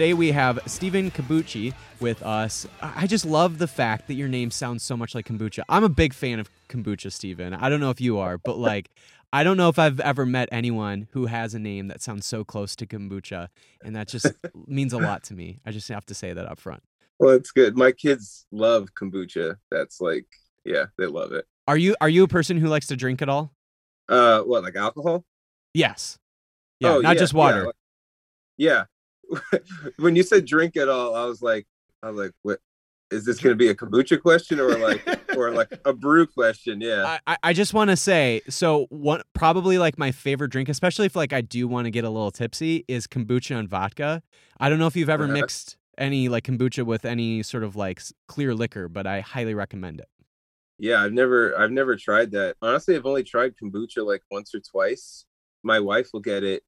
Today we have Stephen Cobucci with us. I just love the fact that your name sounds so much like kombucha. I'm a big fan of kombucha, Stephen. I don't know if you are, but like, I don't know if I've ever met anyone who has a name that sounds so close to kombucha, and that just means a lot to me. I just have to say that up front. Well, it's good. My kids love kombucha. That's like, yeah, they love it. Are you are you a person who likes to drink at all? Uh, what like alcohol? Yes. Yeah, Oh, not yeah, just yeah, water. like- Yeah. When you said drink at all, I was like, I was like, what? Is this going to be a kombucha question or like, or like a brew question? Yeah. I, I- just want to say so one probably like my favorite drink, especially if like I do want to get a little tipsy, is kombucha and vodka. I don't know if you've ever Uh-huh. mixed any like kombucha with any sort of like clear liquor, but I highly recommend it. Yeah, I've never I've never tried that. Honestly, I've only tried kombucha like once or twice. My wife will get it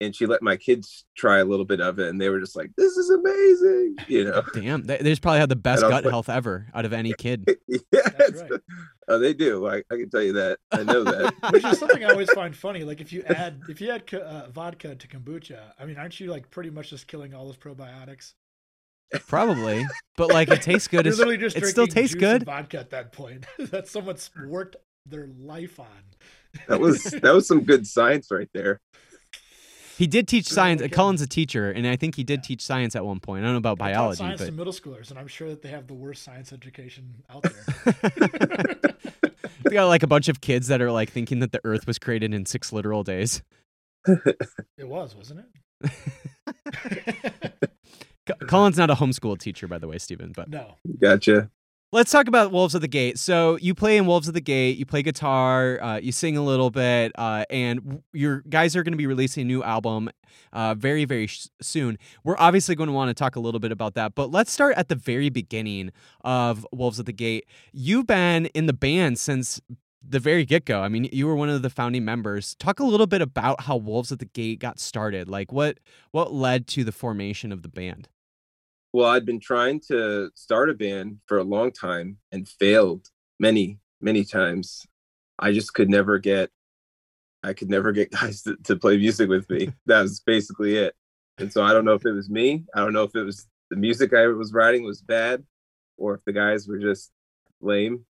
and she let my kids try a little bit of it and they were just like, This is amazing. You know. Damn, they, they just probably had the best gut like- health ever out of any kid. yeah, That's right. oh, they do. I, I can tell you that. I know that. Which is something I always find funny. Like if you add if you add uh, vodka to kombucha, I mean, aren't you like pretty much just killing all those probiotics? Probably, but like it tastes good. You're It's, literally just it still tastes juice and good. vodka at that point that someone's worked their life on. that was that was some good science right there. He did teach science. okay. Cullen's a teacher, and I think he did teach science at one point. I don't know about I biology, science but to middle schoolers, and I'm sure that they have the worst science education out there. we got like a bunch of kids that are like thinking that the Earth was created in six literal days. it was, wasn't it? C- Cullen's not a homeschool teacher, by the way, Stephen. But no. Gotcha. Let's talk about Wolves at the Gate. So you play in Wolves at the Gate. You play guitar. Uh, you sing a little bit, uh, and your guys are going to be releasing a new album uh, very, very sh- soon. We're obviously going to want to talk a little bit about that, but let's start at the very beginning of Wolves at the Gate. You've been in the band since the very get go. I mean, you were one of the founding members. Talk a little bit about how Wolves at the Gate got started. Like what what led to the formation of the band. Well, I'd been trying to start a band for a long time and failed many, many times. I just could never get I could never get guys to, to play music with me. That was basically it. And so I don't know if it was me. I don't know if it was the music I was writing was bad or if the guys were just lame.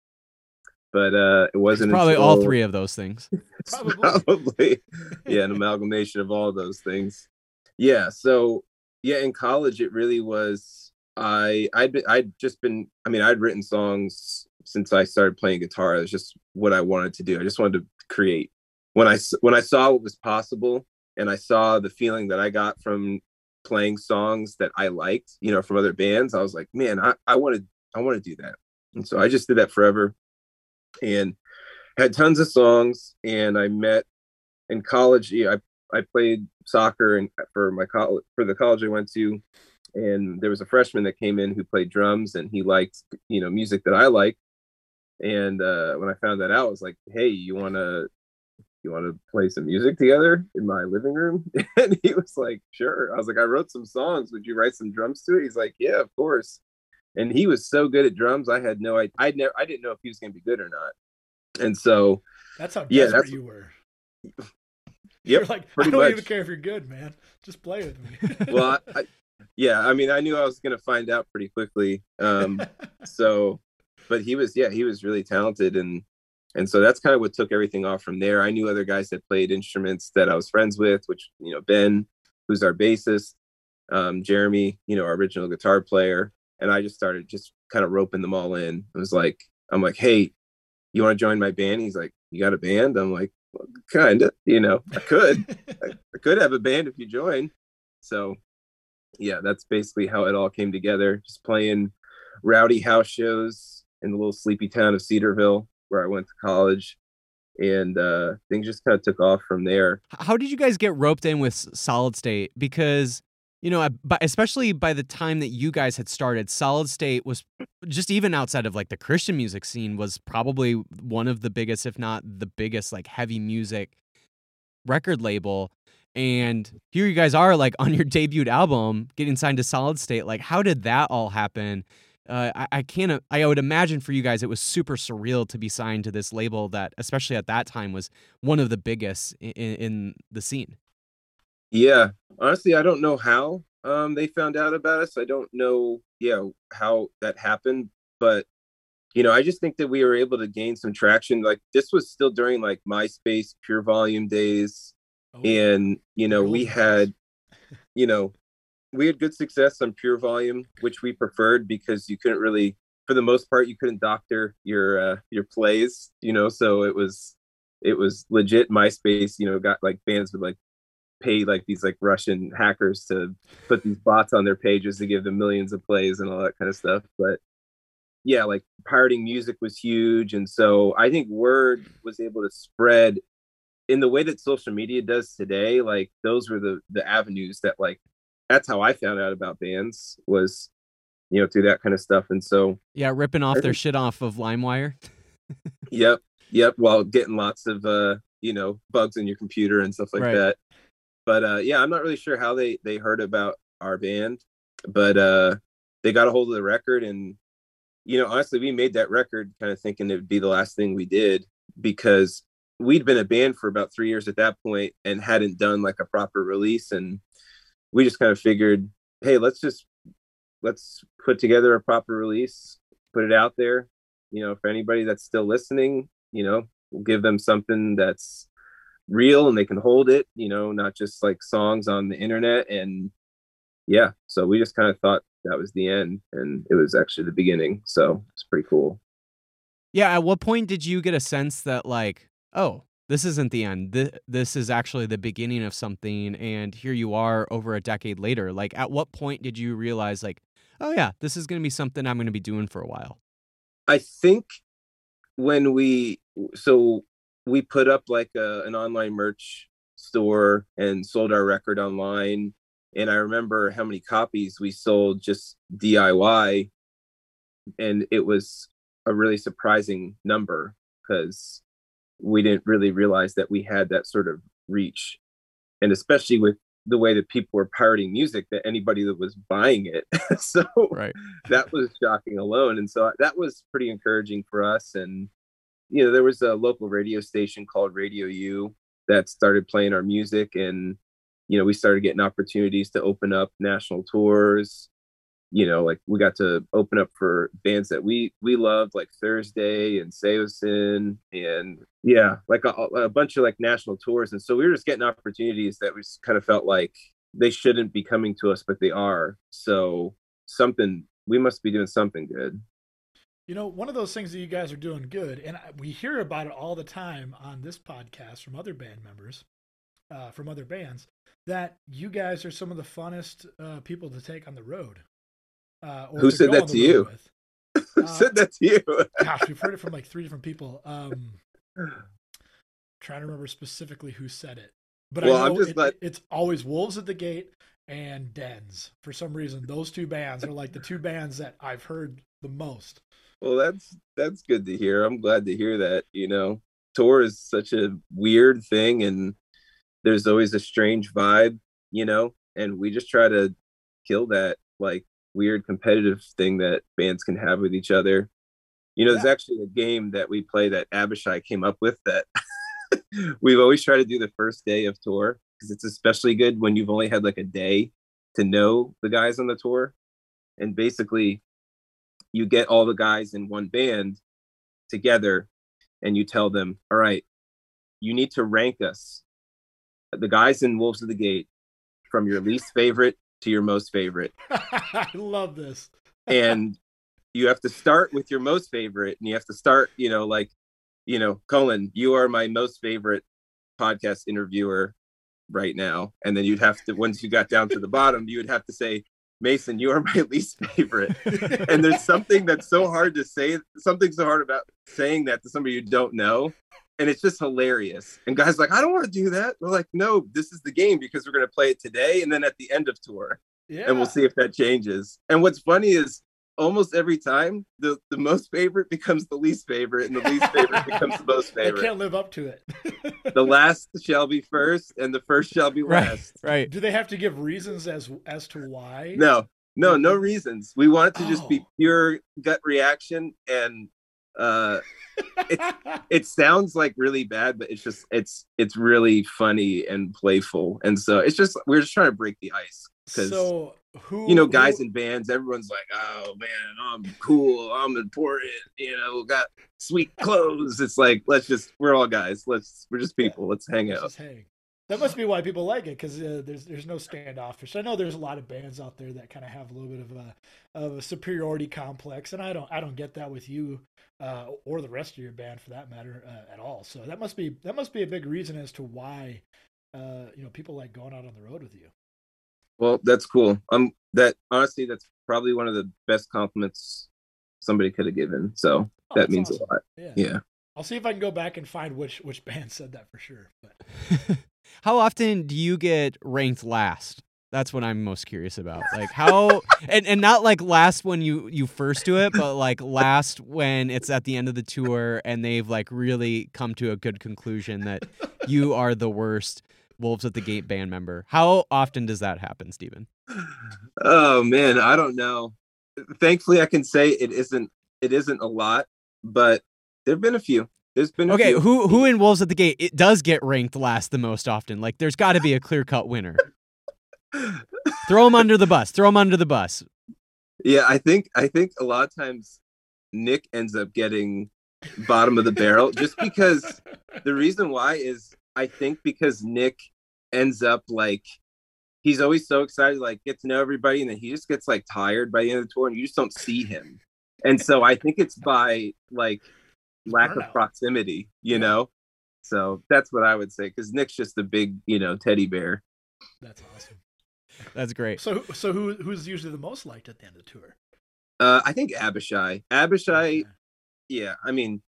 But uh it wasn't probably all three of those things. Probably. probably yeah an amalgamation of all those things yeah so yeah in college it really was i i'd been, i'd just been i mean i'd written songs since i started playing guitar. It was just what i wanted to do. I just wanted to create. When i when i saw what was possible and i saw the feeling that i got from playing songs that i liked you know from other bands i was like man i i want to i want to do that. And so i just did that forever and had tons of songs and i met in college i i played soccer and for my college for the college i went to and there was a freshman that came in who played drums and he liked you know music that i like and uh when i found that out i was like hey you want to you want to play some music together in my living room? And he was like, sure. I was like, I wrote some songs. Would you write some drums to it? He's like, yeah, of course. And he was so good at drums. I had no idea. I never, I didn't know if he was going to be good or not. And so, That's how Yeah, desperate that's- you were. Yep. You're like, I don't much. even care if you're good, man. Just play with me. well, I, I, yeah, I mean, I knew I was going to find out pretty quickly. Um, so, but he was, yeah, he was really talented. And, and so that's kind of what took everything off from there. I knew other guys that played instruments that I was friends with, which, you know, Ben, who's our bassist, um, Jeremy, you know, our original guitar player. And I just started just kind of roping them all in. It was like, I'm like, hey, you want to join my band? He's like, you got a band? I'm like, well, kind of, you know, I could. I, I could have a band if you join. So, yeah, that's basically how it all came together. Just playing rowdy house shows in the little sleepy town of Cedarville, where I went to college, and uh, things just kind of took off from there. How did you guys get roped in with Solid State? Because you know, especially by the time that you guys had started, Solid State was just even outside of like the Christian music scene was probably one of the biggest, if not the biggest, like heavy music record label. And here you guys are, like on your debut album, getting signed to Solid State. Like, how did that all happen? Uh, I, I can't. I would imagine for you guys, it was super surreal to be signed to this label that, especially at that time, was one of the biggest in, in the scene. Yeah, honestly, I don't know how um, they found out about us. I don't know, yeah, how that happened, but you know, I just think that we were able to gain some traction. Like this was still during like MySpace, Pure Volume days, Oh, and you know, we had, you know, we had good success on Pure Volume, which we preferred because you couldn't really, for the most part, you couldn't doctor your uh, your plays, you know, so it was it was legit MySpace. You know, got like bands with like pay like these like Russian hackers to put these bots on their pages to give them millions of plays and all that kind of stuff. But yeah, like pirating music was huge. And so I think word was able to spread in the way that social media does today. Like those were the the avenues that like that's how I found out about bands was, you know, through that kind of stuff. And so Yeah, ripping off their shit off of LimeWire. Yep, yep. While getting lots of uh, you know, bugs in your computer and stuff like Right. that. But uh yeah, I'm not really sure how they they heard about our band, but uh they got a hold of the record and you know, honestly, we made that record kind of thinking it would be the last thing we did because we'd been a band for about 3 years at that point and hadn't done like a proper release and we just kind of figured, hey, let's just let's put together a proper release, put it out there, you know, for anybody that's still listening, you know, we'll give them something that's real and they can hold it, you know, not just like songs on the internet. And yeah, so we just kind of thought that was the end and it was actually the beginning. So it's pretty cool. Yeah, at what point did you get a sense that like, oh, this isn't the end. This, this is actually the beginning of something and here you are over a decade later. Like at what point did you realize like, oh yeah, this is going to be something I'm going to be doing for a while? I think when we so we put up like a, an online merch store and sold our record online and I remember how many copies we sold just DIY and it was a really surprising number because we didn't really realize that we had that sort of reach and especially with the way that people were pirating music that anybody that was buying it so Right. that was shocking alone and so uh, that was pretty encouraging for us and you know there was a local radio station called radio u that started playing our music and you know we started getting opportunities to open up national tours. You know like we got to open up for bands that we we loved like thursday and Saosin and yeah like a, a bunch of like national tours. And so we were just getting opportunities that we kind of felt like they shouldn't be coming to us but they are. So something we must be doing something good You know, one of those things that you guys are doing good, and we hear about it all the time on this podcast from other band members, uh, from other bands, that you guys are some of the funnest uh, people to take on the road. Uh, or Who said that to you? with. who Uh, said that to you Gosh, we've heard it from like three different people. Um, trying to remember specifically who said it, but Well, I know it, it's always Wolves at the Gate and Dens. For some reason, those two bands are like the two bands that I've heard the most. Well that's that's good to hear i'm glad to hear that you know tour is such a weird thing and there's always a strange vibe, you know, and we just try to kill that like weird competitive thing that bands can have with each other. You know, there's actually a game that we play that Abishai came up with that we've always tried to do the first day of tour because it's especially good when you've only had like a day to know the guys on the tour. And basically, you get all the guys in one band together and you tell them, all right, you need to rank us, the guys in Wolves at the Gate, from your least favorite to your most favorite. I love this. And you have to start with your most favorite and you have to start, you know, like, you know, Cullen, you are my most favorite podcast interviewer right now. And then you'd have to, once you got down to the bottom, you would have to say, Mason, you are my least favorite. and there's something that's so hard to say, something so hard about saying that to somebody you don't know. And it's just hilarious. And guys like, I don't want to do that. We're like, no, this is the game because we're going to play it today and then at the end of tour. yeah. And we'll see if that changes. And what's funny is almost every time the, the most favorite becomes the least favorite and the least favorite becomes the most They favorite. can't live up to it. The last shall be first and the first shall be last. Right. Do they have to give reasons as as to why? No, no, no reasons. We want it to just be Oh. pure gut reaction and uh it sounds like really bad, but it's just it's it's really funny and playful. And so it's just we're just trying to break the ice because so who you know, guys who- in bands, everyone's like, "Oh man, I'm cool, I'm important," you know, got sweet clothes. It's like let's just we're all guys. Let's we're just people. Let's hang Let's out. just hang. That must be why people like it because uh, there's there's no standoffish. I know there's a lot of bands out there that kind of have a little bit of a of a superiority complex, and I don't I don't get that with you uh, or the rest of your band for that matter uh, at all. So that must be that must be a big reason as to why uh, you know people like going out on the road with you. Well, that's cool. Um, that honestly, that's probably one of the best compliments somebody could have given. So Oh, that means awesome. a lot. Yeah. Yeah. I'll see if I can go back and find which which band said that for sure. But How often do you get ranked last? That's what I'm most curious about. Like how and, and not like last when you you first do it, but like last when it's at the end of the tour and they've like really come to a good conclusion that you are the worst Wolves at the Gate band member. How often does that happen, Steven? Oh man, I don't know. Thankfully, I can say it isn't. It isn't a lot, but there've been a few. There's been Okay, few. who who in Wolves at the Gate it does get ranked last the most often? Like there's got to be a clear-cut winner. Throw him under the bus. Throw him under the bus. Yeah, I think I think a lot of times Nick ends up getting bottom of the barrel just because the reason why is I think because Nick ends up like he's always so excited like get to know everybody and then he just gets like tired by the end of the tour and you just don't see him. And so I think it's by like lack of proximity, you know. So that's what I would say because Nick's just a big, you know, teddy bear. that's awesome. That's great. So so who who's usually the most liked at the end of the tour? Uh, I think Abishai. Abishai, yeah. I mean,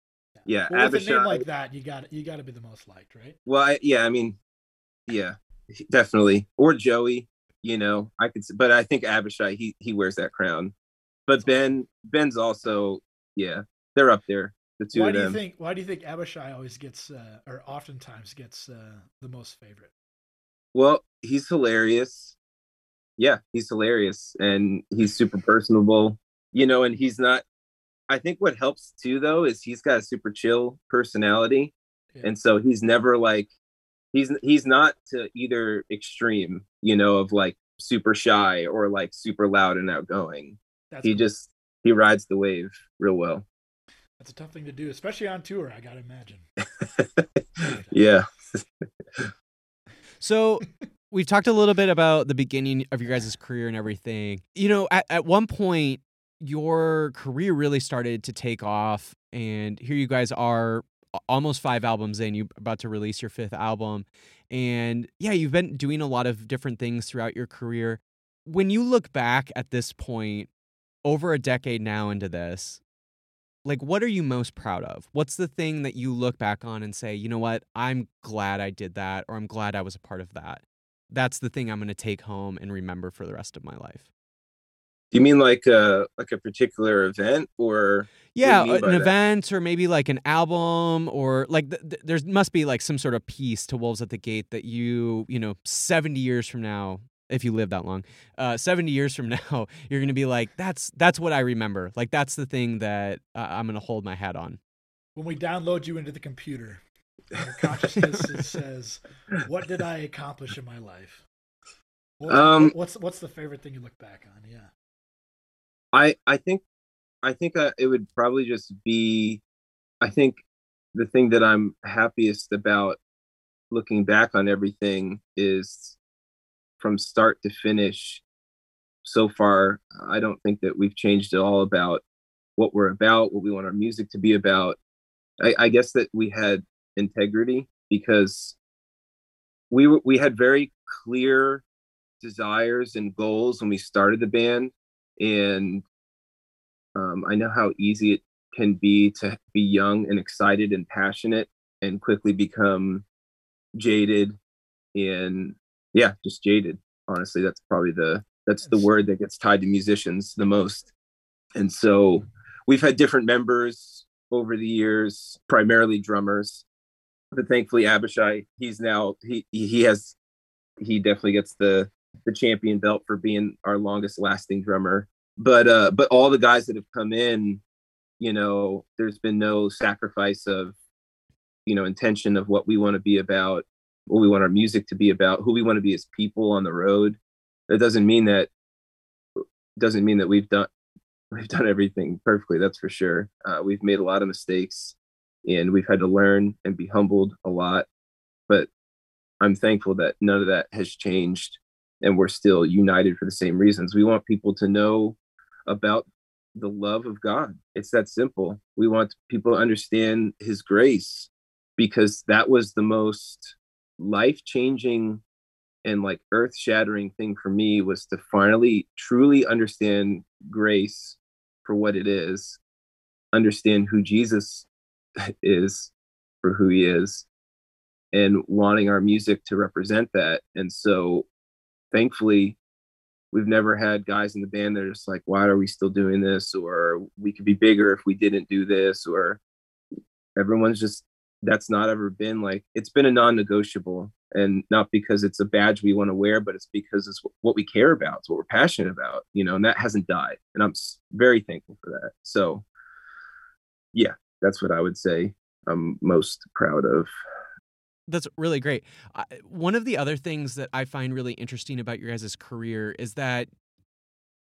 yeah, Well, with a name like that, you got you got to be the most liked, right? Well, I, yeah, I mean, yeah, definitely. Or Joey, you know, I could, but I think Abishai, he he wears that crown. But Ben, Ben's also, yeah, they're up there, the two why of do you think why do you think Abishai always gets uh, or oftentimes gets uh, the most favorite? Well, he's hilarious. Yeah, he's hilarious, and he's super personable, you know, and he's not. I think what helps too, though, is he's got a super chill personality, Yeah. and so he's never like he's he's not to either extreme, you know, of like super shy or like super loud and outgoing. That's he cool. just he rides the wave real well. that's a tough thing to do, especially on tour. I gotta imagine. yeah. So we've talked a little bit about the beginning of your guys' career and everything. You know, at, at one point, your career really started to take off, and here you guys are almost five albums in. You're about to release your fifth album. And yeah, you've been doing a lot of different things throughout your career. When you look back at this point, over a decade now into this, like what are you most proud of? What's the thing that you look back on and say, you know what, I'm glad I did that, or I'm glad I was a part of that. That's the thing I'm going to take home and remember for the rest of my life. Do you mean like a like a particular event or yeah, an that? event or maybe like an album or like th- th- there must be like some sort of piece to Wolves at the Gate that you, you know, 70 years from now if you live that long, uh, 70 years from now, you're going to be like, that's, that's what I remember. Like, that's the thing that uh, I'm going to hold my hat on. When we download you into the computer, your consciousness says, what did I accomplish in my life? What's, um, what's, what's the favorite thing you look back on? Yeah. I, I think, I think uh, it would probably just be, I think the thing that I'm happiest about looking back on everything is from start to finish so far i don't think that we've changed at all about what we're about what we want our music to be about. I, I guess that we had integrity because we were, we had very clear desires and goals when we started the band and um, i know how easy it can be to be young and excited and passionate and quickly become jaded and yeah, just jaded. Honestly, that's probably the that's the word that gets tied to musicians the most. And so we've had different members over the years, primarily drummers. But thankfully Abishai, he's now he he has he definitely gets the the champion belt for being our longest lasting drummer. But uh but all the guys that have come in, you know, there's been no sacrifice of you know intention of what we want to be about what we want our music to be about, who we want to be as people on the road. That doesn't mean that doesn't mean that we've done we've done everything perfectly. That's for sure. Uh, we've made a lot of mistakes, and we've had to learn and be humbled a lot. But I'm thankful that none of that has changed, and we're still united for the same reasons. We want people to know about the love of God. It's that simple. We want people to understand His grace because that was the most life changing and like earth shattering thing for me was to finally truly understand grace for what it is, understand who Jesus is for who he is, and wanting our music to represent that. And so thankfully, we've never had guys in the band that are just like, why are we still doing this? Or we could be bigger if we didn't do this, or everyone's just that's not ever been like it's been a non-negotiable and not because it's a badge we want to wear but it's because it's what we care about it's what we're passionate about you know and that hasn't died and i'm very thankful for that so yeah that's what i would say i'm most proud of that's really great. one of the other things that I find really interesting about your guys' career is that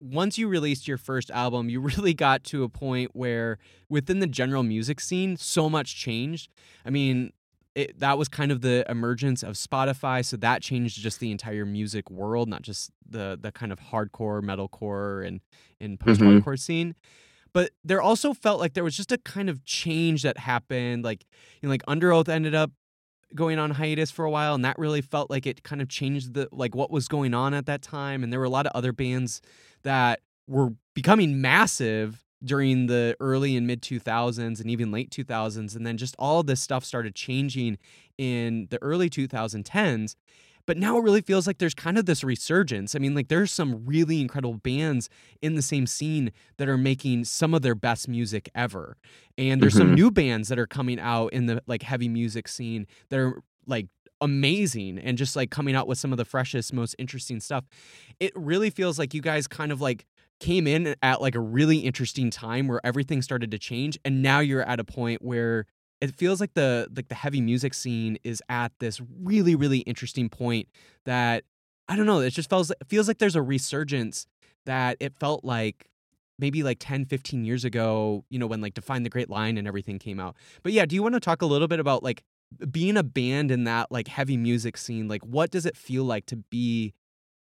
once you released your first album, you really got to a point where within the general music scene, so much changed. I mean, it, that was kind of the emergence of Spotify, so that changed just the entire music world, not just the the kind of hardcore, metalcore, and and post hardcore mm-hmm. scene. But there also felt like there was just a kind of change that happened. Like, you know, like Underoath ended up going on hiatus for a while, and that really felt like it kind of changed the like what was going on at that time. And there were a lot of other bands that were becoming massive during the early and mid 2000s and even late 2000s and then just all this stuff started changing in the early 2010s but now it really feels like there's kind of this resurgence. I mean, like there's some really incredible bands in the same scene that are making some of their best music ever. And there's mm-hmm. some new bands that are coming out in the like heavy music scene that are like amazing and just like coming out with some of the freshest, most interesting stuff. It really feels like you guys kind of like came in at like a really interesting time where everything started to change and now you're at a point where it feels like the like the heavy music scene is at this really really interesting point that I don't know it just feels feels like there's a resurgence that it felt like maybe like 10 15 years ago you know when like define the great line and everything came out. But yeah do you want to talk a little bit about like being a band in that like heavy music scene like what does it feel like to be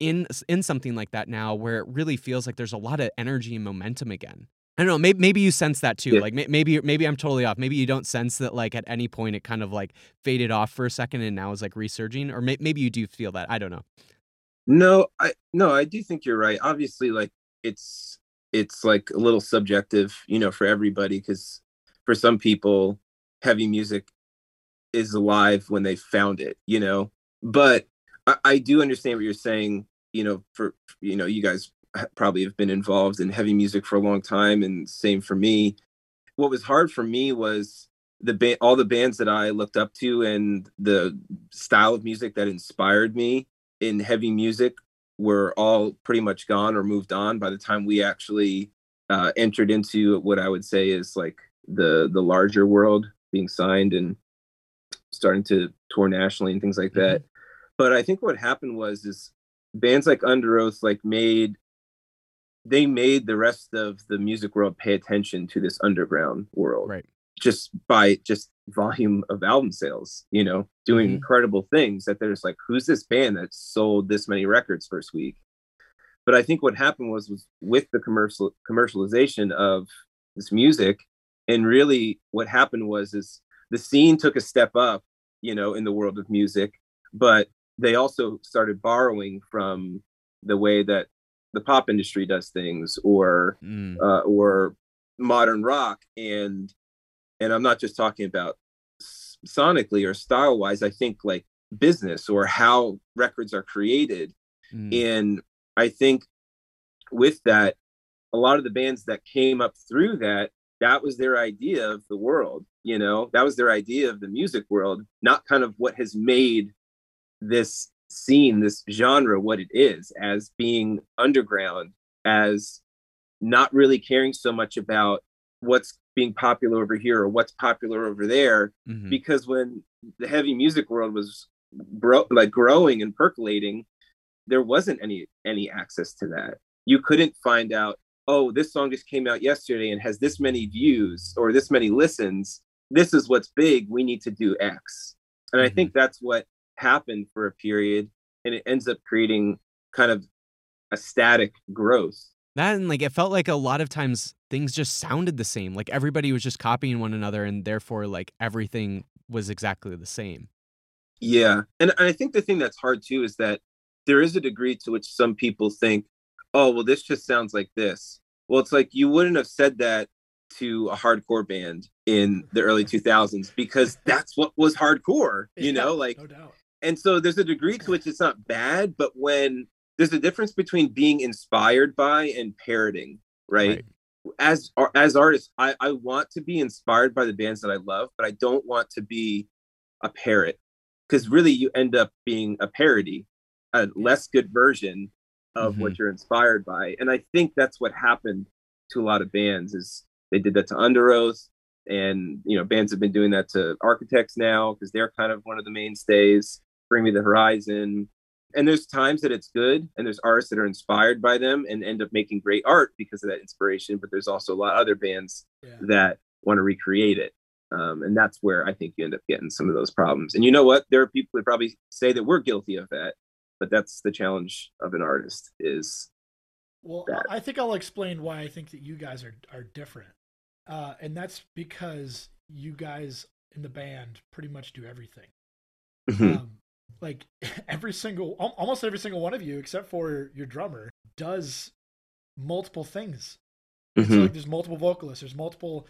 in in something like that now where it really feels like there's a lot of energy and momentum again I don't know. Maybe, maybe you sense that too. Yeah. Like maybe maybe I'm totally off. Maybe you don't sense that like at any point it kind of like faded off for a second and now is like resurging, or may, maybe you do feel that. I don't know. No, I no, I do think you're right. Obviously, like it's it's like a little subjective, you know, for everybody because for some people, heavy music is alive when they found it, you know. But I, I do understand what you're saying. You know, for you know, you guys probably have been involved in heavy music for a long time, and same for me. What was hard for me was the ba- all the bands that I looked up to and the style of music that inspired me in heavy music were all pretty much gone or moved on by the time we actually uh, entered into what I would say is like the the larger world, being signed and starting to tour nationally and things like Mm-hmm. that. But I think what happened was is bands like Underoath like made they made the rest of the music world pay attention to this underground world Right. just by just volume of album sales you know doing Mhm. incredible things that there's like who's this band that sold this many records first week but i think what happened was was with the commercial commercialization of this music and really what happened was is the scene took a step up you know in the world of music but they also started borrowing from the way that the pop industry does things or Mm. uh, or modern rock and and i'm not just talking about sonically or style wise i think like business or how records are created Mm. and i think with that a lot of the bands that came up through that that was their idea of the world you know that was their idea of the music world not kind of what has made this scene this genre what it is as being underground as not really caring so much about what's being popular over here or what's popular over there Mhm. because when the heavy music world was bro- like growing and percolating there wasn't any any access to that you couldn't find out oh this song just came out yesterday and has this many views or this many listens this is what's big we need to do x and i Mhm. think that's what happened for a period and it ends up creating kind of a static growth That and like it felt like a lot of times things just sounded the same. Like everybody was just copying one another, and therefore like everything was exactly the same. Yeah. And I think the thing that's hard too is that there is a degree to which some people think, oh, well, this just sounds like this. Well, it's like you wouldn't have said that to a hardcore band in the early 2000s because that's what was hardcore, you Yeah, know? Like, no doubt. And so there's a degree to which it's not bad, but when there's a difference between being inspired by and parroting, right? As as artists, I, I want to be inspired by the bands that I love, but I don't want to be a parrot because really you end up being a parody, a less good version of what mm-hmm. you're inspired by. And I think that's what happened to a lot of bands is they did that to Underoath, and you know bands have been doing that to Architects now because they're kind of one of the mainstays. Bring Me the Horizon, and there's times that it's good, and there's artists that are inspired by them and end up making great art because of that inspiration. But there's also a lot of other bands Yeah. that want to recreate it. Um, and that's where I think you end up getting some of those problems. And you know what? There are people that probably say that we're guilty of that, but that's the challenge of an artist is Well, that. I think I'll explain why I think that you guys are are different, uh, and that's because you guys in the band pretty much do everything. Mhm. Um, like every single, almost every single one of you, except for your drummer, does multiple things. So Mhm. like, there's multiple vocalists, there's multiple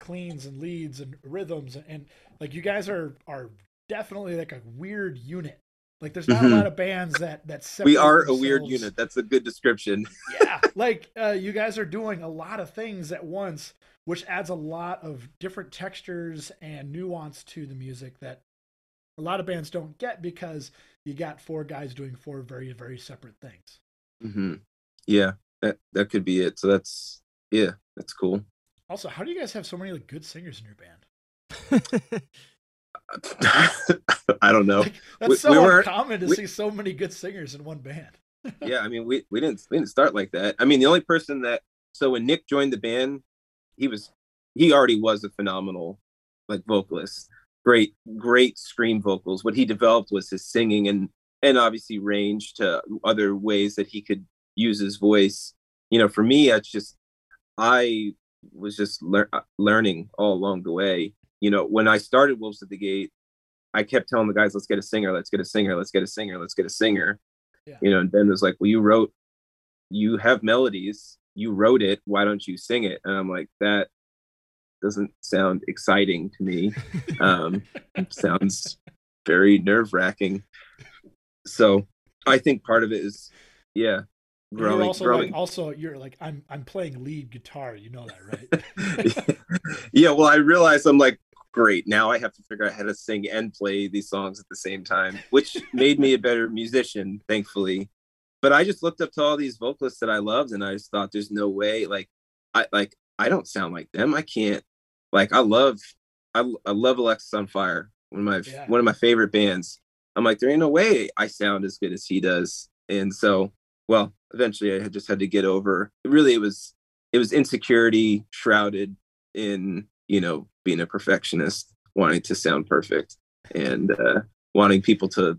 cleans and leads and rhythms, and, and like you guys are are definitely like a weird unit. Like there's not Mhm. a lot of bands that that we are a weird unit. That's a good description. yeah like uh, you guys are doing a lot of things at once which adds a lot of different textures and nuance to the music that a lot of bands don't get because you got four guys doing four very very separate things hmm Yeah, that that could be it. So that's yeah, that's cool. also how do you guys have so many like, good singers in your band I don't know. like, that's We- so we were- uncommon to we- see so many good singers in one band yeah, I mean, we we didn't we didn't start like that. I mean, the only person that so when Nick joined the band, he was he already was a phenomenal like vocalist. Great, great scream vocals. What he developed was his singing and and obviously range to other ways that he could use his voice. You know, for me, it's just I was just lear- uh, learning all along the way. You know, when I started Wolves at the Gate, I kept telling the guys, "Let's get a singer. Let's get a singer. Let's get a singer. Let's get a singer." Yeah. You know, and Ben was like, "Well, you wrote, you have melodies. You wrote it. Why don't you sing it?" And I'm like, "That doesn't sound exciting to me. Um, sounds very nerve wracking." So I think part of it is, yeah, growing also growing like also you're like I'm I'm playing lead guitar. You know that, right? yeah, well, I realized I'm like, great. Now I have to figure out how to sing and play these songs at the same time, which made me a better musician, thankfully. But I just looked up to all these vocalists that I loved, and I just thought, there's no way. Like, I like I don't sound like them. I can't. Like, I love, I, I love Alexisonfire. One of my Yeah. one of my favorite bands. I'm like, there ain't no way I sound as good as he does. And so, well, eventually I just had to get over. Really, it was it was insecurity shrouded in you know being a perfectionist wanting to sound perfect and uh wanting people to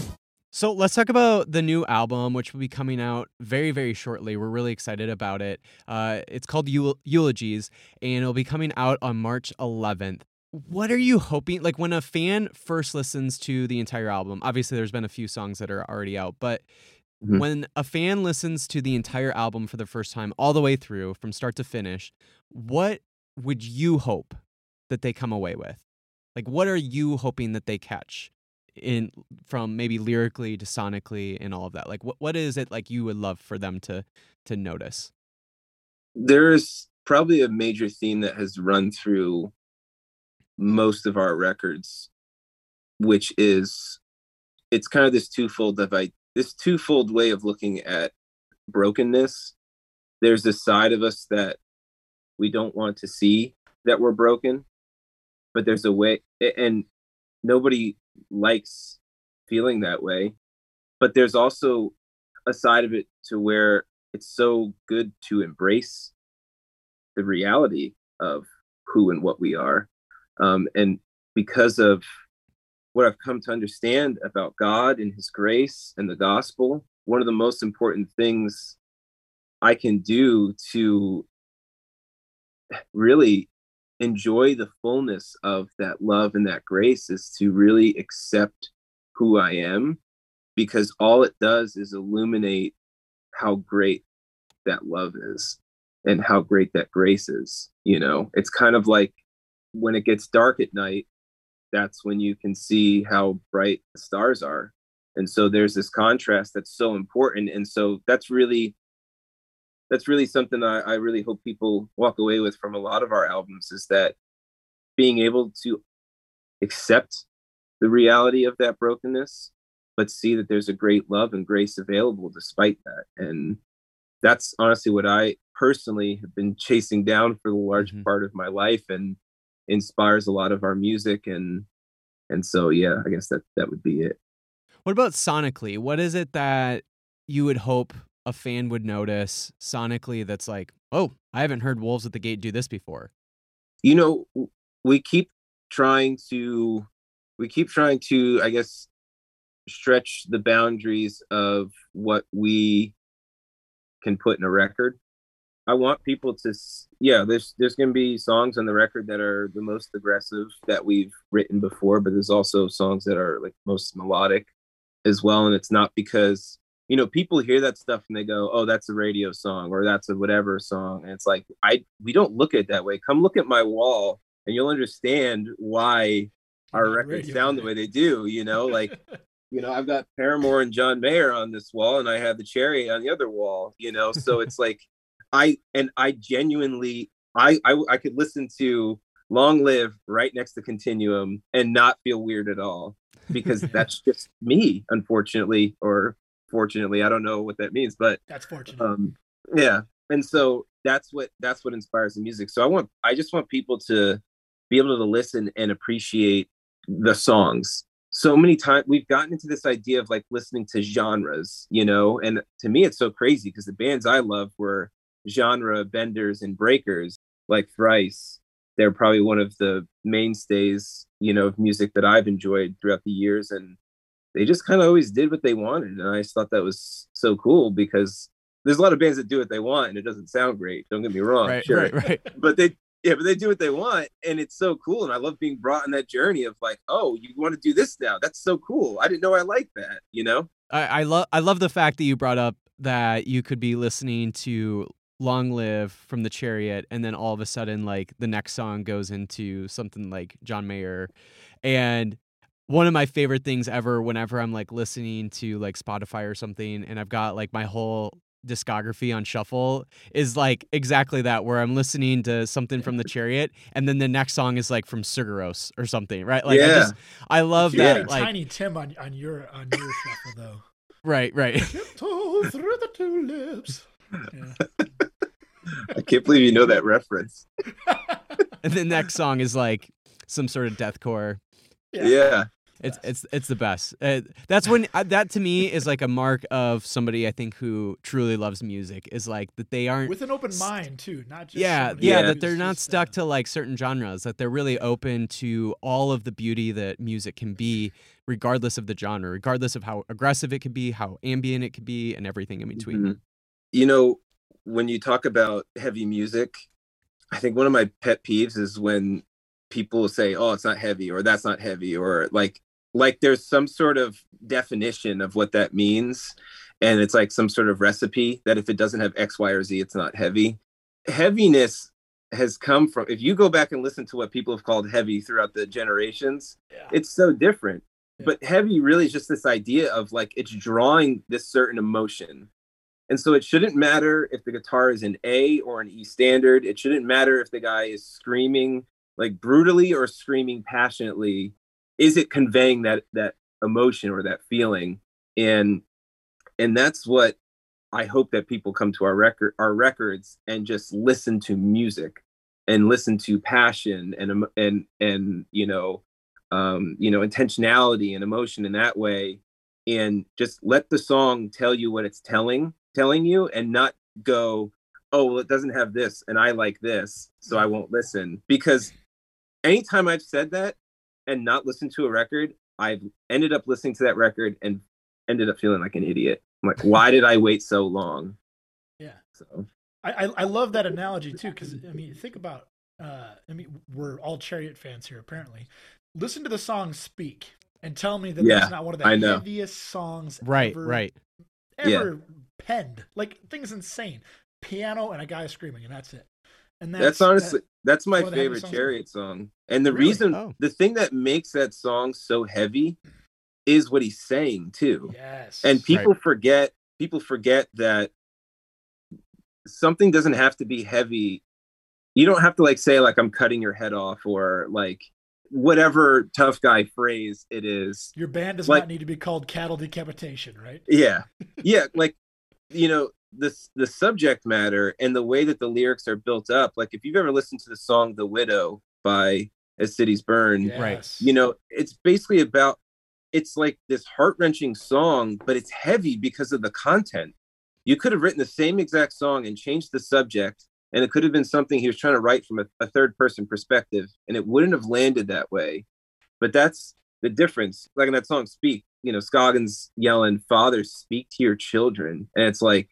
So let's talk about the new album, which will be coming out very, very shortly. We're really excited about it. Uh, it's called Eul- Eulogies, and it'll be coming out on March 11th. What are you hoping? Like when a fan first listens to the entire album, obviously there's been a few songs that are already out, but Mhm. when a fan listens to the entire album for the first time, all the way through from start to finish, what would you hope that they come away with? Like, what are you hoping that they catch? In from maybe lyrically to sonically and all of that like what, what is it like you would love for them to to notice? There's probably a major theme that has run through most of our records which is it's kind of this twofold of I this twofold way of looking at brokenness. There's this side of us that we don't want to see that we're broken but there's a way and nobody likes feeling that way but there's also a side of it to where it's so good to embrace the reality of who and what we are. Um, and because of what i've come to understand about god and his grace and the gospel one of the most important things i can do to really enjoy the fullness of that love and that grace is to really accept who I am because all it does is illuminate how great that love is and how great that grace is. You know, it's kind of like when it gets dark at night, that's when you can see how bright the stars are. And so there's this contrast that's so important. And so that's really that's really something I, I really hope people walk away with from a lot of our albums is that being able to accept the reality of that brokenness, but see that there's a great love and grace available despite that. And that's honestly what I personally have been chasing down for the large mm-hmm. part of my life and inspires a lot of our music and and so yeah, I guess that that would be it. what about sonically what is it that you would hope a fan would notice sonically that's like oh i haven't heard wolves at the gate do this before. You know we keep trying to we keep trying to i guess stretch the boundaries of what we can put in a record. I want people to yeah there's there's going to be songs on the record that are the most aggressive that we've written before but there's also songs that are like most melodic as well and it's not because you know people hear that stuff and they go oh that's a radio song or that's a whatever song and it's like i we don't look at it that way. Come look at my wall and you'll understand why our records radio, sound the way they do you know like you know i've got paramore and john mayer on this wall and i have the Chariot on the other wall you know so it's like i and i genuinely I, I i could listen to long live right next to continuum and not feel weird at all because that's just me unfortunately or fortunately i don't know what that means but That's fortunate. um yeah. And so that's what that's what inspires the music. So i want i just want people to be able to listen and appreciate the songs. So many times we've gotten into this idea of like listening to genres you know? And to me it's so crazy because the bands i love were genre benders and breakers like thrice. They're probably one of the mainstays you know of music that i've enjoyed throughout the years. And they just kind of always did what they wanted and i just thought that was so cool because there's a lot of bands that do what they want and it doesn't sound great don't get me wrong right, sure. right, right. but they yeah but they do what they want and it's so cool and i love being brought on that journey of like oh you want to do this now? That's so cool. I didn't know i liked that you know? I, I love I love the fact that you brought up that you could be listening to Long Live from the Chariot and then all of a sudden like the next song goes into something like John Mayer and one of my favorite things ever whenever I'm like listening to like Spotify or something and I've got like my whole discography on shuffle is like exactly that where I'm listening to something from the Chariot and then the next song is like from Sigur Rós or something right like I Yeah. just I love You're that like Tiny Tim on, on your on your shuffle though. right right Tiptoe through the tulips. Yeah. i can't believe you know that reference and the next song is like some sort of deathcore. Yeah. yeah It's it's it's the best. Uh, that's when uh, that to me is like a mark of somebody I think who truly loves music is like that they aren't With an open mind too, not just yeah, yeah, Yeah. that they're not just, stuck uh, to like certain genres, that they're really open to all of the beauty that music can be, regardless of the genre, regardless of how aggressive it could be, how ambient it could be, and everything in between. Mhm. you know when you talk about heavy music i think one of my pet peeves is when people say oh it's not heavy or that's not heavy or like like there's some sort of definition of what that means and it's like some sort of recipe that if it doesn't have x y or z it's not heavy. Heaviness has come from if you go back and listen to what people have called heavy throughout the generations Yeah. it's so different. Yeah. but heavy really is just this idea of like it's drawing this certain emotion. And so it shouldn't matter if the guitar is an a or an e standard. It shouldn't matter if the guy is screaming like brutally or screaming passionately is it conveying that that emotion or that feeling? And and that's what i hope that people come to our record our records and just listen to music and listen to passion and and and you know um you know intentionality and emotion in that way. And just let the song tell you what it's telling telling you and not go oh well it doesn't have this and i like this so i won't listen. Because anytime i've said that and not listened to a record i've ended up listening to that record and ended up feeling like an idiot i'm like why did i wait so long Yeah. so I, I I love that analogy too because I mean think about uh I mean we're all Chariot fans here apparently. Listen to the song "Speak" and tell me that Yeah, that's not one of the I know. heaviest songs Right, ever, right. ever penned. Like thing's insane. Piano and a guy screaming and that's it. And that's, that's, honestly that- that's my one of the heaviest favorite chariot song and the Really? reason Oh. the thing that makes that song so heavy is what he's saying too yes. and people forget people forget that something doesn't have to be heavy you don't have to like say like i'm cutting your head off or like whatever tough guy phrase it is your band does like- not need to be called Cattle Decapitation, right? yeah yeah like you know the the subject matter and the way that the lyrics are built up like if you've ever listened to the song the widow by as cities burn Right. Yes. you know it's basically about it's like this heart-wrenching song but it's heavy because of the content you could have written the same exact song and changed the subject and it could have been something he was trying to write from a, a third person perspective and it wouldn't have landed that way but that's the difference like in that song speak you know Scogin's yelling father speak to your children and it's like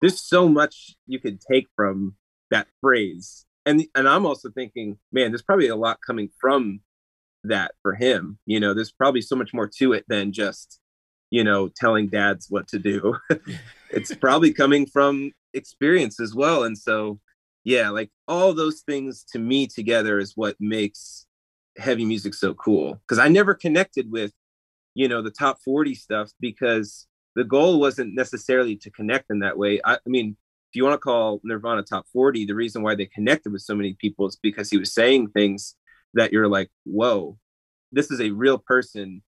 there's so much you could take from that phrase and and i'm also thinking man there's probably a lot coming from that for him you know there's probably so much more to it than just you know, telling dads what to do. it's probably coming from experience as well. And so, yeah, like all those things to me together is what makes heavy music so cool. Cause I never connected with, you know, the top 40 stuff because the goal wasn't necessarily to connect in that way. I, I mean, if you want to call Nirvana top 40, the reason why they connected with so many people is because he was saying things that you're like, whoa, this is a real person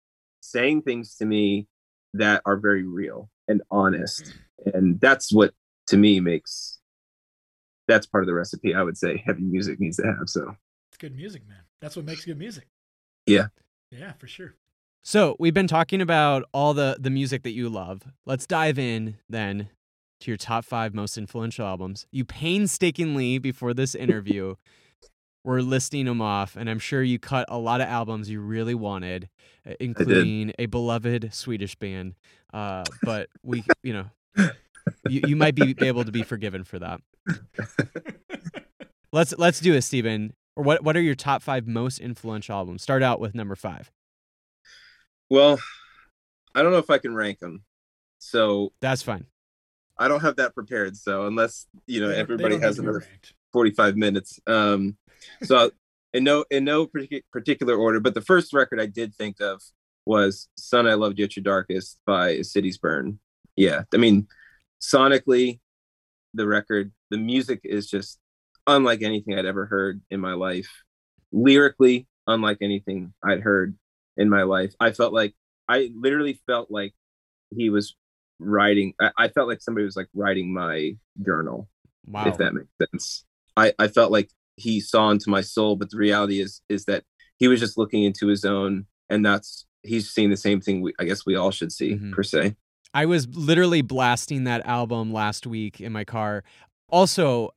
saying things to me that are very real and honest. And that's what to me makes that's part of the recipe I would say heavy music needs to have. So it's good music, man. That's what makes good music. Yeah. Yeah, for sure. So we've been talking about all the the music that you love. Let's dive in then to your top five most influential albums. You painstakingly before this interview were listing them off, and I'm sure you cut a lot of albums you really wanted, uh, including a beloved Swedish band. Uh, but we, you know, you, you might be able to be forgiven for that. let's let's do it, Stephen. Or what what are your top five most influential albums? Start out with number five. Well, I don't know if I can rank them, so that's fine. I don't have that prepared. So unless you know everybody has another forty-five minutes, um, so in no in no particular order, but the first record I did think of was "Son I Loved You at Your Darkest" by Cities Burn. Yeah, I mean, sonically, the record, the music is just unlike anything I'd ever heard in my life. Lyrically, unlike anything I'd heard in my life. I felt like I literally felt like he was writing. I, I felt like somebody was like writing my journal. Wow. If that makes sense. I, I felt like he saw into my soul, but the reality is is that he was just looking into his own, and that's he's seeing the same thing. We, I guess we all should see mm-hmm. per se. I was literally blasting that album last week in my car. Also,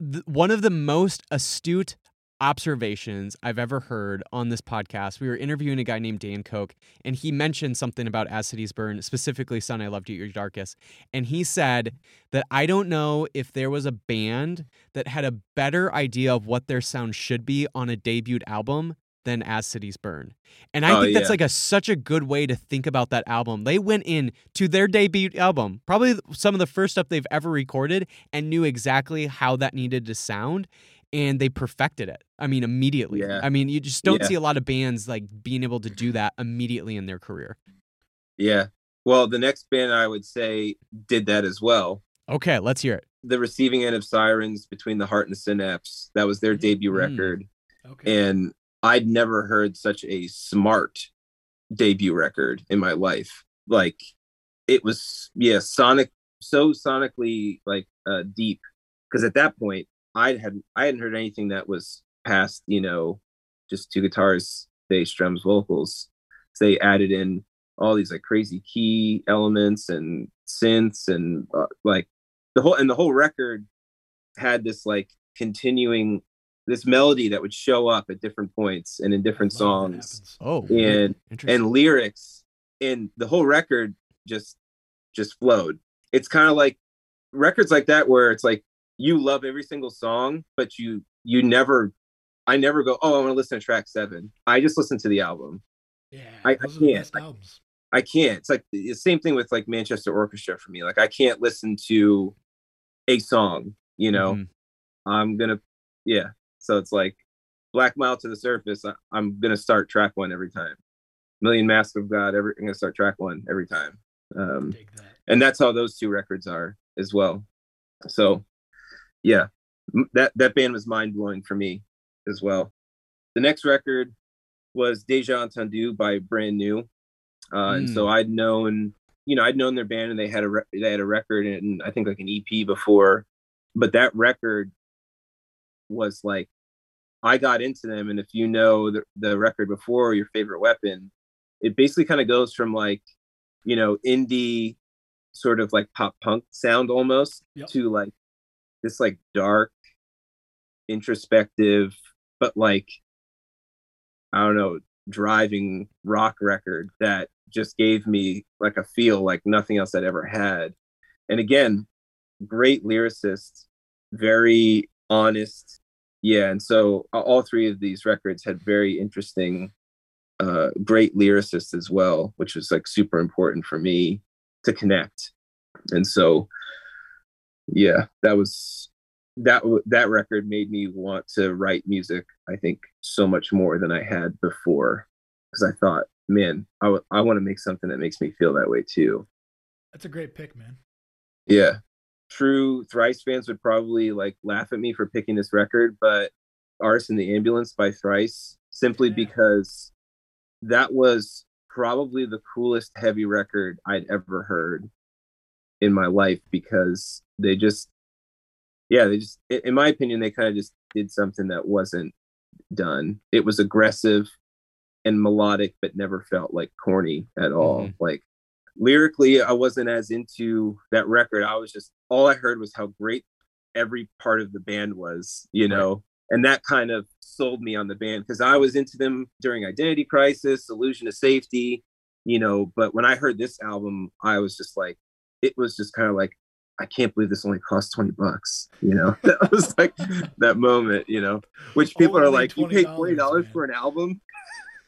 th- one of the most astute observations I've ever heard on this podcast. We were interviewing a guy named Dan Koch, and he mentioned something about As Cities Burn, specifically Son I Loved You Your Darkest. And he said that I don't know if there was a band that had a better idea of what their sound should be on a debut album than As Cities Burn. And I oh, think that's yeah. like a such a good way to think about that album. They went in to their debut album, probably some of the first stuff they've ever recorded and knew exactly how that needed to sound and they perfected it. I mean, immediately. Yeah. I mean, you just don't yeah. see a lot of bands like being able to do that immediately in their career. Yeah. Well, the next band I would say did that as well. Okay, let's hear it. The receiving end of Sirens between the Heart and Synapse. That was their debut mm. record. Okay. And I'd never heard such a smart debut record in my life. Like it was, yeah, sonic, so sonically like uh, deep. Because at that point, I hadn't I hadn't heard anything that was past you know just two guitars, bass, drums, vocals. So they added in all these like crazy key elements and synths and uh, like the whole and the whole record had this like continuing this melody that would show up at different points and in different songs. Oh, and and lyrics and the whole record just just flowed. It's kind of like records like that where it's like you love every single song, but you you never I never go, oh, I want to listen to track seven. I just listen to the album. Yeah, I, I can't. I, I, can't. It's like the same thing with like Manchester Orchestra for me. Like I can't listen to a song, you know. Mm-hmm. I'm gonna yeah. So it's like Black Mile to the Surface. I, am gonna start track one every time. Million Mask of God. Every I'm gonna start track one every time. Um, that. and that's how those two records are as well. So yeah, that that band was mind blowing for me as well. The next record was Deja Entendu by Brand New, uh, mm. and so hmm. I'd known, you know, I'd known their band and they had a re- they had a record and I think like an EP before, but that record was like I got into them, and if you know the, the record before your favorite weapon, it basically kind of goes from like, you know, indie sort of like pop punk sound almost yep. to like this like dark, introspective, but like I don't know, driving rock record that just gave me like a feel like nothing else I'd ever had. And again, great lyricist, very honest. Yeah, and so all three of these records had very interesting uh, great lyricists as well, which was like super important for me to connect. And so, yeah, that was that that record made me want to write music. I think so much more than I had before because I thought, man, I, w- I want to make something that makes me feel that way too. That's a great pick, man. Yeah. True Thrice fans would probably like laugh at me for picking this record, but Artist in the Ambulance by Thrice simply because that was probably the coolest heavy record I'd ever heard in my life because they just yeah, they just in my opinion they kind of just did something that wasn't done. It was aggressive and melodic but never felt like corny at all. Mhm. Like lyrically I wasn't as into that record. I was just all I heard was how great every part of the band was, you know. And that kind of sold me on the band because I was into them during Identity Crisis, Illusion of Safety, you know. But when I heard this album, I was just like, it was just kind of like, I can't believe this only cost 20 bucks, you know. that was like that moment, you know, which people are Only like, you paid $20, $20 for an album?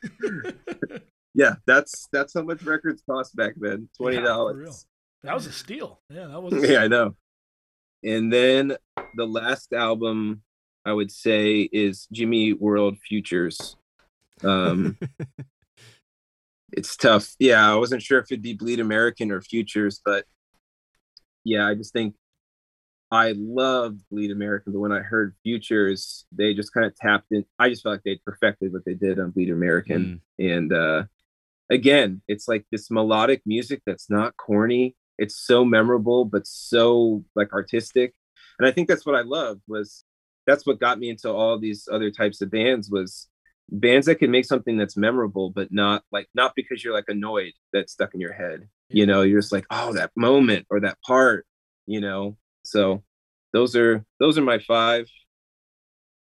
yeah, that's that's how much records cost back then. Twenty Yeah, for dollars. real. That was a steal. Yeah, that was. A yeah. I know. And then the last album I would say is Jimmy World Futures. Um it's tough. Yeah, I wasn't sure if it'd be Bleed American or Futures, but yeah, I just think I loved Bleed American, but when I heard Futures, they just kind of tapped in. I just felt like they'd perfected what they did on Bleed American. And uh again, it's like this melodic music that's not corny. It's so memorable, but so like artistic. And I think that's what I loved was that's what got me into all these other types of bands was bands that can make something that's memorable, but not like not because you're like annoyed that's stuck in your head. You know, you're just like, oh, that moment or that part, you know. So those are those are my five.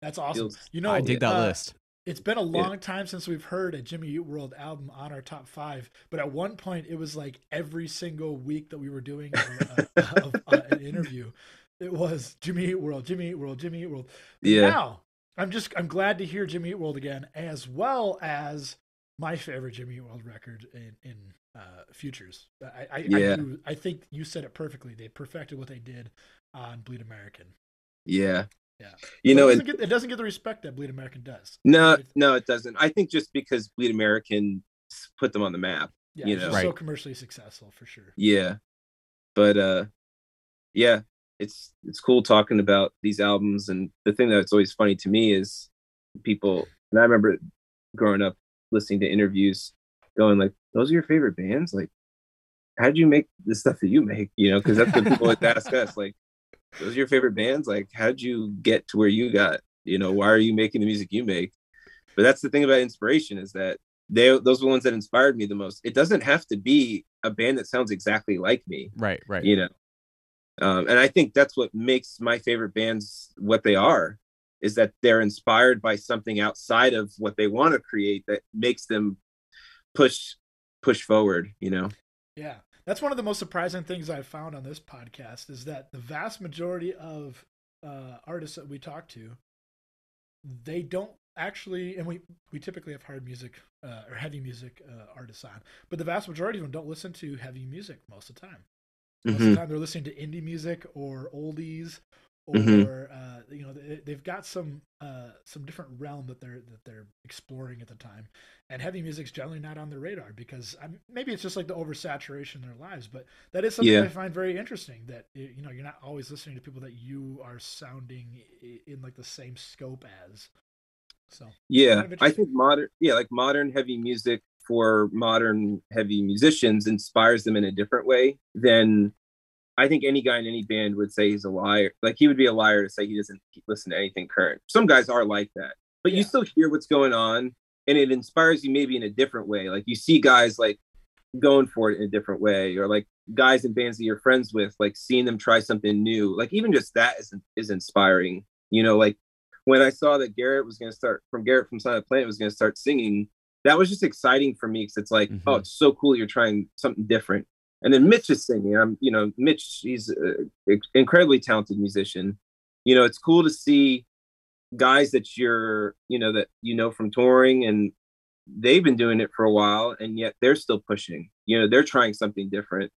That's awesome. Feels- You know, I dig that uh, list. It's been a long time since we've heard a Jimmy Eat World album on our top five, but at one point it was like every single week that we were doing a, a- a- an interview, it was Jimmy Eat World, Jimmy Eat World, Jimmy Eat World. Yeah. Now I'm just I'm glad to hear Jimmy Eat World again, as well as my favorite Jimmy Eat World record in in uh, Futures. I I, Yeah. I, do, I think you said it perfectly. They perfected what they did on Bleed American. Yeah. Yeah. You But know, it doesn't, get, it doesn't get the respect that Bleed American does. No, no, it doesn't. I think just because Bleed American put them on the map, Yeah, you it's know. just so commercially successful for sure. Yeah. But uh yeah, it's it's cool talking about these albums and the thing that's always funny to me is people and I remember growing up listening to interviews going like those are your favorite bands? Like how would you make the stuff that you make? You know because that's what people always ask us like those are your favorite bands? Like how'd you get to where you got? You know why are you making the music you make? But that's the thing about inspiration is that they those are the ones that inspired me the most. It doesn't have to be a band that sounds exactly like me Right, right. you know? Um, and i think that's what makes my favorite bands what they are is that they're inspired by something outside of what they want to create that makes them push push forward you know Yeah. That's one of the most surprising things I've found on this podcast is that the vast majority of uh, artists that we talk to, they don't actually, and we, we typically have hard music uh, or heavy music uh, artists on, but the vast majority of them don't listen to heavy music most of the time. Most of Mhm. the time they're listening to indie music or oldies or Mhm. uh, you know they, they've got some uh, some different realm that they're that they're exploring at the time and heavy music's generally not on their radar because I mean, maybe it's just like the oversaturation in their lives but that is something Yeah. i find very interesting that you know you're not always listening to people that you are sounding in like the same scope as so yeah kind of i think modern yeah like modern heavy music for modern heavy musicians inspires them in a different way than i think any guy in any band would say he's a liar. Like he would be a liar to say he doesn't listen to anything current. Some guys are like that. But you still hear what's going on and it inspires you maybe in a different way. Like you see guys like going for it in a different way or like guys in bands that you're friends with like seeing them try something new. Like even just that is is inspiring. You know like when i saw that garrett was going to start from garrett from silent planet was going to start singing that was just exciting for me because it's like oh mm-hmm. it's so cool you're trying something different and then mitch is singing. I'm you know mitch he's an incredibly talented musician. You know it's cool to see guys that you're you know that you know from touring and they've been doing it for a while and yet they're still pushing. You know they're trying something different.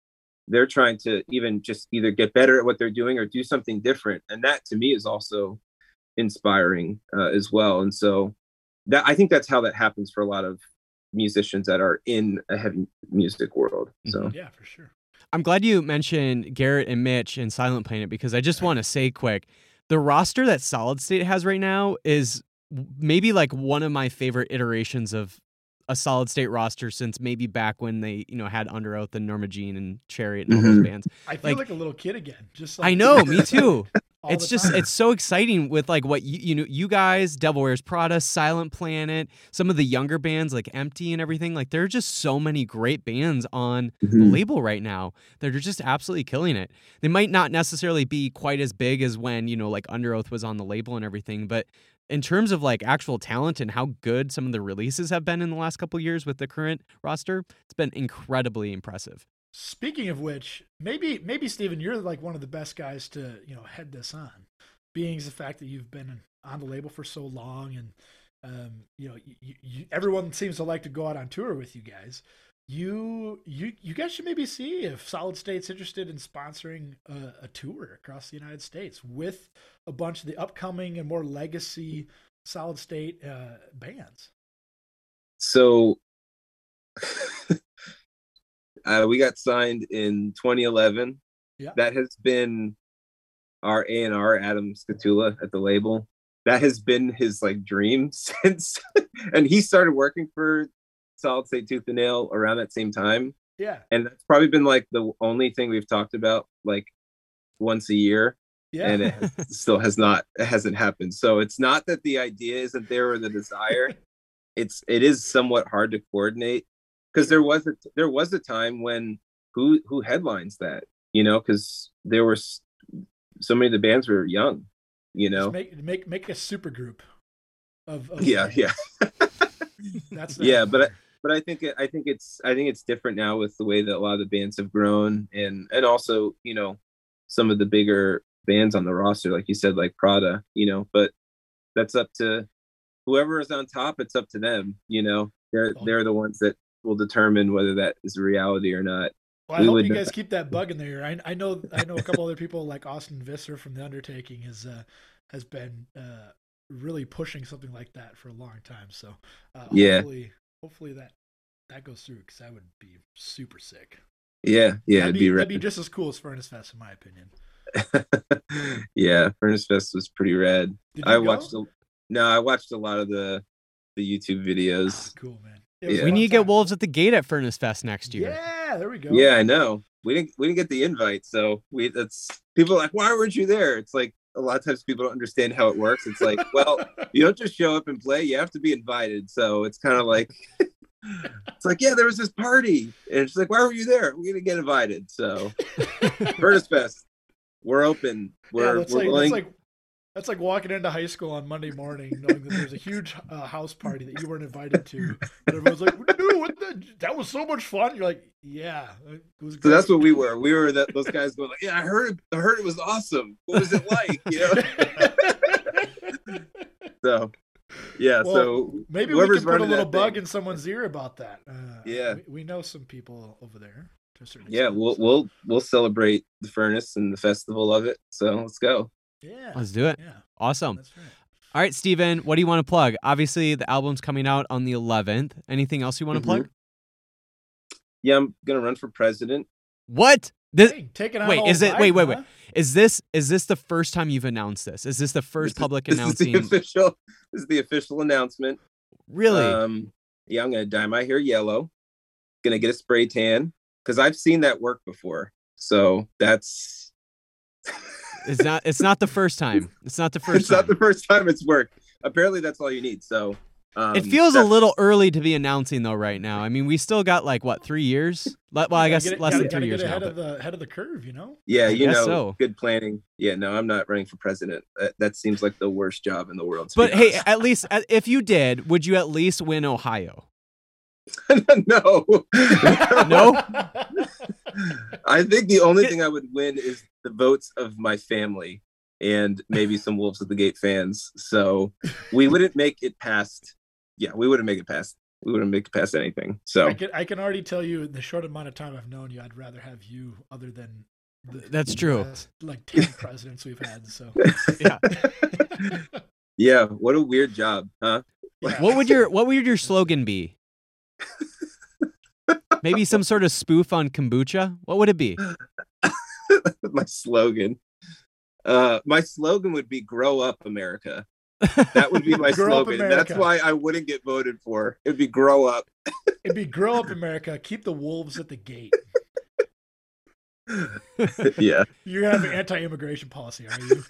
They're trying to even just either get better at what they're doing or do something different. And that to me is also inspiring uh, as well. And so that i think that's how that happens for a lot of musicians that are in a heavy music world so yeah, for sure. I'm glad you mentioned Garrett and Mitch and Silent Planet because I just want to say quick the roster that Solid State has right now is maybe like one of my favorite iterations of a solid state roster since maybe back when they you know had Underoath and Norma Jean and Chariot and all those Mhm. bands. I feel like, a little kid again. Just like, I know, me too. All it's just time. it's so exciting with like what you you know you guys, Devil Wears Prada, Silent Planet, some of the younger bands like Empty and everything. Like there are just so many great bands on the Mhm. label right now that are just absolutely killing it. They might not necessarily be quite as big as when you know like Underoath was on the label and everything, but in terms of like actual talent and how good some of the releases have been in the last couple years with the current roster, it's been incredibly impressive. Speaking of which, maybe maybe Steven, you're like one of the best guys to you know head this on, being the fact that you've been on the label for so long, and um, you know you, you, everyone seems to like to go out on tour with you guys. You you you guys should maybe see if Solid State's interested in sponsoring a, a tour across the United States with a bunch of the upcoming and more legacy Solid State uh, bands. so uh, we got signed in 2011 Yeah. that has been our a&r adam Skatula at the label that has been his like dream since and he started working for solid state tooth and nail around that same time Yeah. and that's probably been like the only thing we've talked about like once a year Yeah. and it has, still has not it hasn't happened so it's not that the idea isn't there or the desire it's it is somewhat hard to coordinate because there was a there was a time when who who headlines that you know because there were so many of the bands were young you know? Just make make make a super group of, of yeah yeah. That's yeah but I, but i think it, i think it's i think it's different now with the way that a lot of the bands have grown and and also you know some of the bigger bands on the roster like you said like prada you know but that's up to whoever is on top it's up to them you know? They're oh. they're the ones that will determine whether that is a reality or not Well, I We hope you know- guys keep that bug in there. I, I know I know a couple other people like Austin Visser from The Undertaking has uh, has been uh, really pushing something like that for a long time. So uh, Yeah. hopefully hopefully that that goes through because that would be super sick. yeah yeah that'd it'd be, be, that'd be just as cool as Furnace Fest in my opinion. yeah furnace fest was pretty rad i go? watched a, no i watched a lot of the the youtube videos cool man yeah. We need to get Wolves at the Gate at Furnace Fest next year. Yeah, there we go. Yeah, I know. We didn't we didn't get the invite, so we that's people are like, why weren't you there? It's like a lot of times people don't understand how it works. It's like, well, you don't just show up and play; you have to be invited. So it's kind of like, it's like, yeah, there was this party, and it's like, why were you there? We're gonna get invited. So, Furnace Fest, we're open. We're that's we're like willing. that's like that's like walking into high school on Monday morning knowing that there's a huge uh, house party that you weren't invited to. And everyone's like, "No, what the, that was so much fun." You're like, "Yeah, it was." so that's what we were. We were that those guys going like, yeah, I heard, I heard it was awesome. What was it like? You know. so, yeah. Well, so maybe we can put a little bug thing- in someone's ear about that. Uh, Yeah. we, we know some people over there. To a certain yeah extent, we'll so- we'll we'll celebrate the furnace and the festival of it so let's go Yeah, Let's do it. Yeah, Awesome. that's right. All right, Steven, what do you want to plug? Obviously, the album's coming out on the 11th. Anything else you want to Mhm. plug? yeah i'm gonna run for president What? This, Hey, taking on wait, is it? Wait, wait, wait. huh? Is this is this the first time you've announced this? Is this the first public this announcing? is the official this is the official announcement Really? um yeah i'm gonna dye my hair yellow gonna get a spray tan because i've seen that work before so that's it's not. It's not the first time. It's not the first it's not time. the first time it's worked apparently that's all you need so um, it feels a little early to be announcing though right now. I mean, we still got like what three years? Well, I guess it- less gotta- than three get years now. ahead But of the head of the curve, you know. yeah you know so. good planning yeah no i'm not running for president that, that seems like the worst job in the world but hey, at least uh, if you did, would you at least win Ohio? no. No? I think the only thing I would win is the votes of my family and maybe some Wolves of the Gate fans. So we wouldn't make it past. Yeah, we wouldn't make it past we wouldn't make it past anything. So I can I can already tell you in the short amount of time I've known you, I'd rather have you other than the, That's true. last, like ten presidents we've had. So Yeah. yeah, what a weird job, huh? What would your What would your slogan be? Maybe some sort of spoof on kombucha. What would it be? my slogan. Uh, my slogan would be "Grow up, America." That would be my slogan. That's why I wouldn't get voted for. It'd be "Grow up." it'd be grow up America, keep the wolves at the gate. yeah, You have an anti-immigration policy, are you?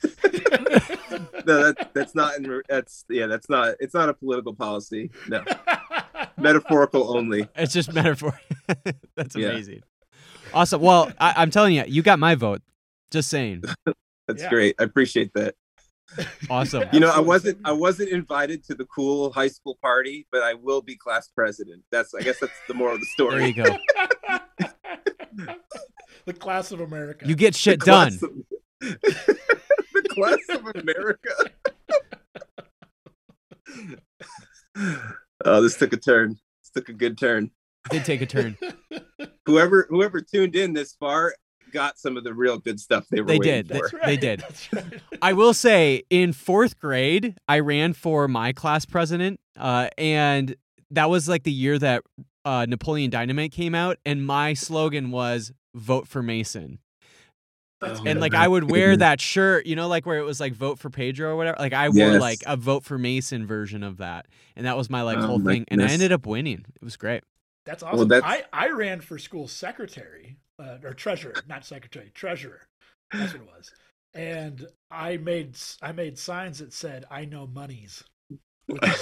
no, that, that's not. In, that's yeah, that's not. It's not a political policy. No, metaphorical only. It's just metaphor. That's Yeah. amazing. Awesome. Well, I, I'm telling you, you got my vote. Just saying. That's Yeah. great. I appreciate that. Awesome. You know, I wasn't I wasn't invited to the cool high school party, but I will be class president. That's I guess that's the moral of the story. There you go. the class of America. You get shit The done. of- the class of America. Oh, this took a turn. This took a good turn. Did take a turn. Whoever whoever tuned in this far got some of the real good stuff they were They waiting did. They- for. That's right. they did. That's right. I will say, in fourth grade, I ran for my class president, uh, and that was like the year that uh, Napoleon Dynamite came out, and my slogan was "Vote for Mason." That's Oh, and like my I would wear that shirt, you know, like where it was like "Vote for Pedro" or whatever. Like I wore Yes. like a "Vote for Mason" version of that, and that was my like Oh, whole my thing. And I ended up winning. It was great. That's Well, awesome. that's- I, I ran for school secretary uh, or treasurer, not secretary, treasurer. That's what it was. And I made I made signs that said "I know monies." with a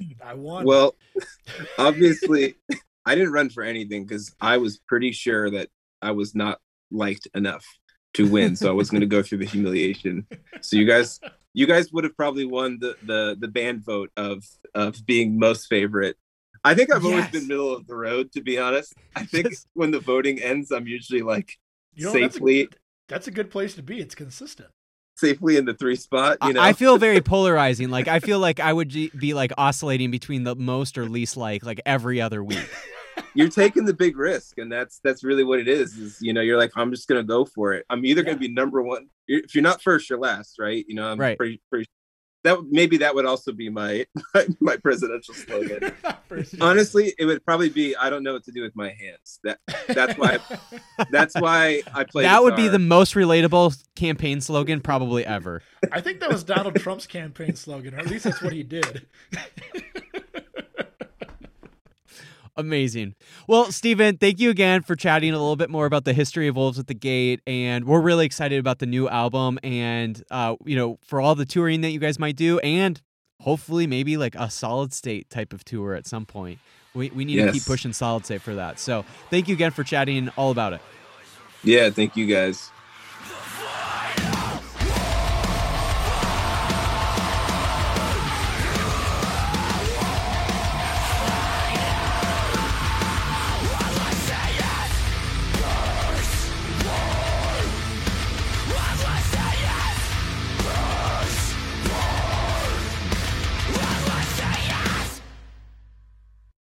Z. I won. Well, obviously, I didn't run for anything because I was pretty sure that I was not liked enough to win, so I was going to go through the humiliation. So you guys, you guys would have probably won the the the band vote of of being most favorite. I think I've always been middle of the road, to be honest. I think Yes. when the voting ends, I'm usually like you know, that's a- safely That's a, good place to be. It's consistent. safely in the three spot. I- You know, I feel very polarizing. Like I feel like I would be like oscillating between the most or least like like every other week. you're taking the big risk and that's that's really what it is is you know you're like i'm just gonna go for it. I'm either gonna be number one if you're not first you're last right? You know i'm Right. pretty, pretty that maybe that would also be my my, my presidential slogan. First- honestly it would probably be i don't know what to do with my hands. That that's why that's why i play that would be the most relatable campaign slogan probably ever. I think that was Donald Trump's campaign slogan, or at least that's what he did. Amazing. Well, Stephen, thank you again for chatting a little bit more about the history of Wolves at the Gate. And we're really excited about the new album and, uh, you know, for all the touring that you guys might do and hopefully maybe like a solid state type of tour at some point. We, we need to keep pushing solid state for that. So thank you again for chatting all about it. yeah thank you guys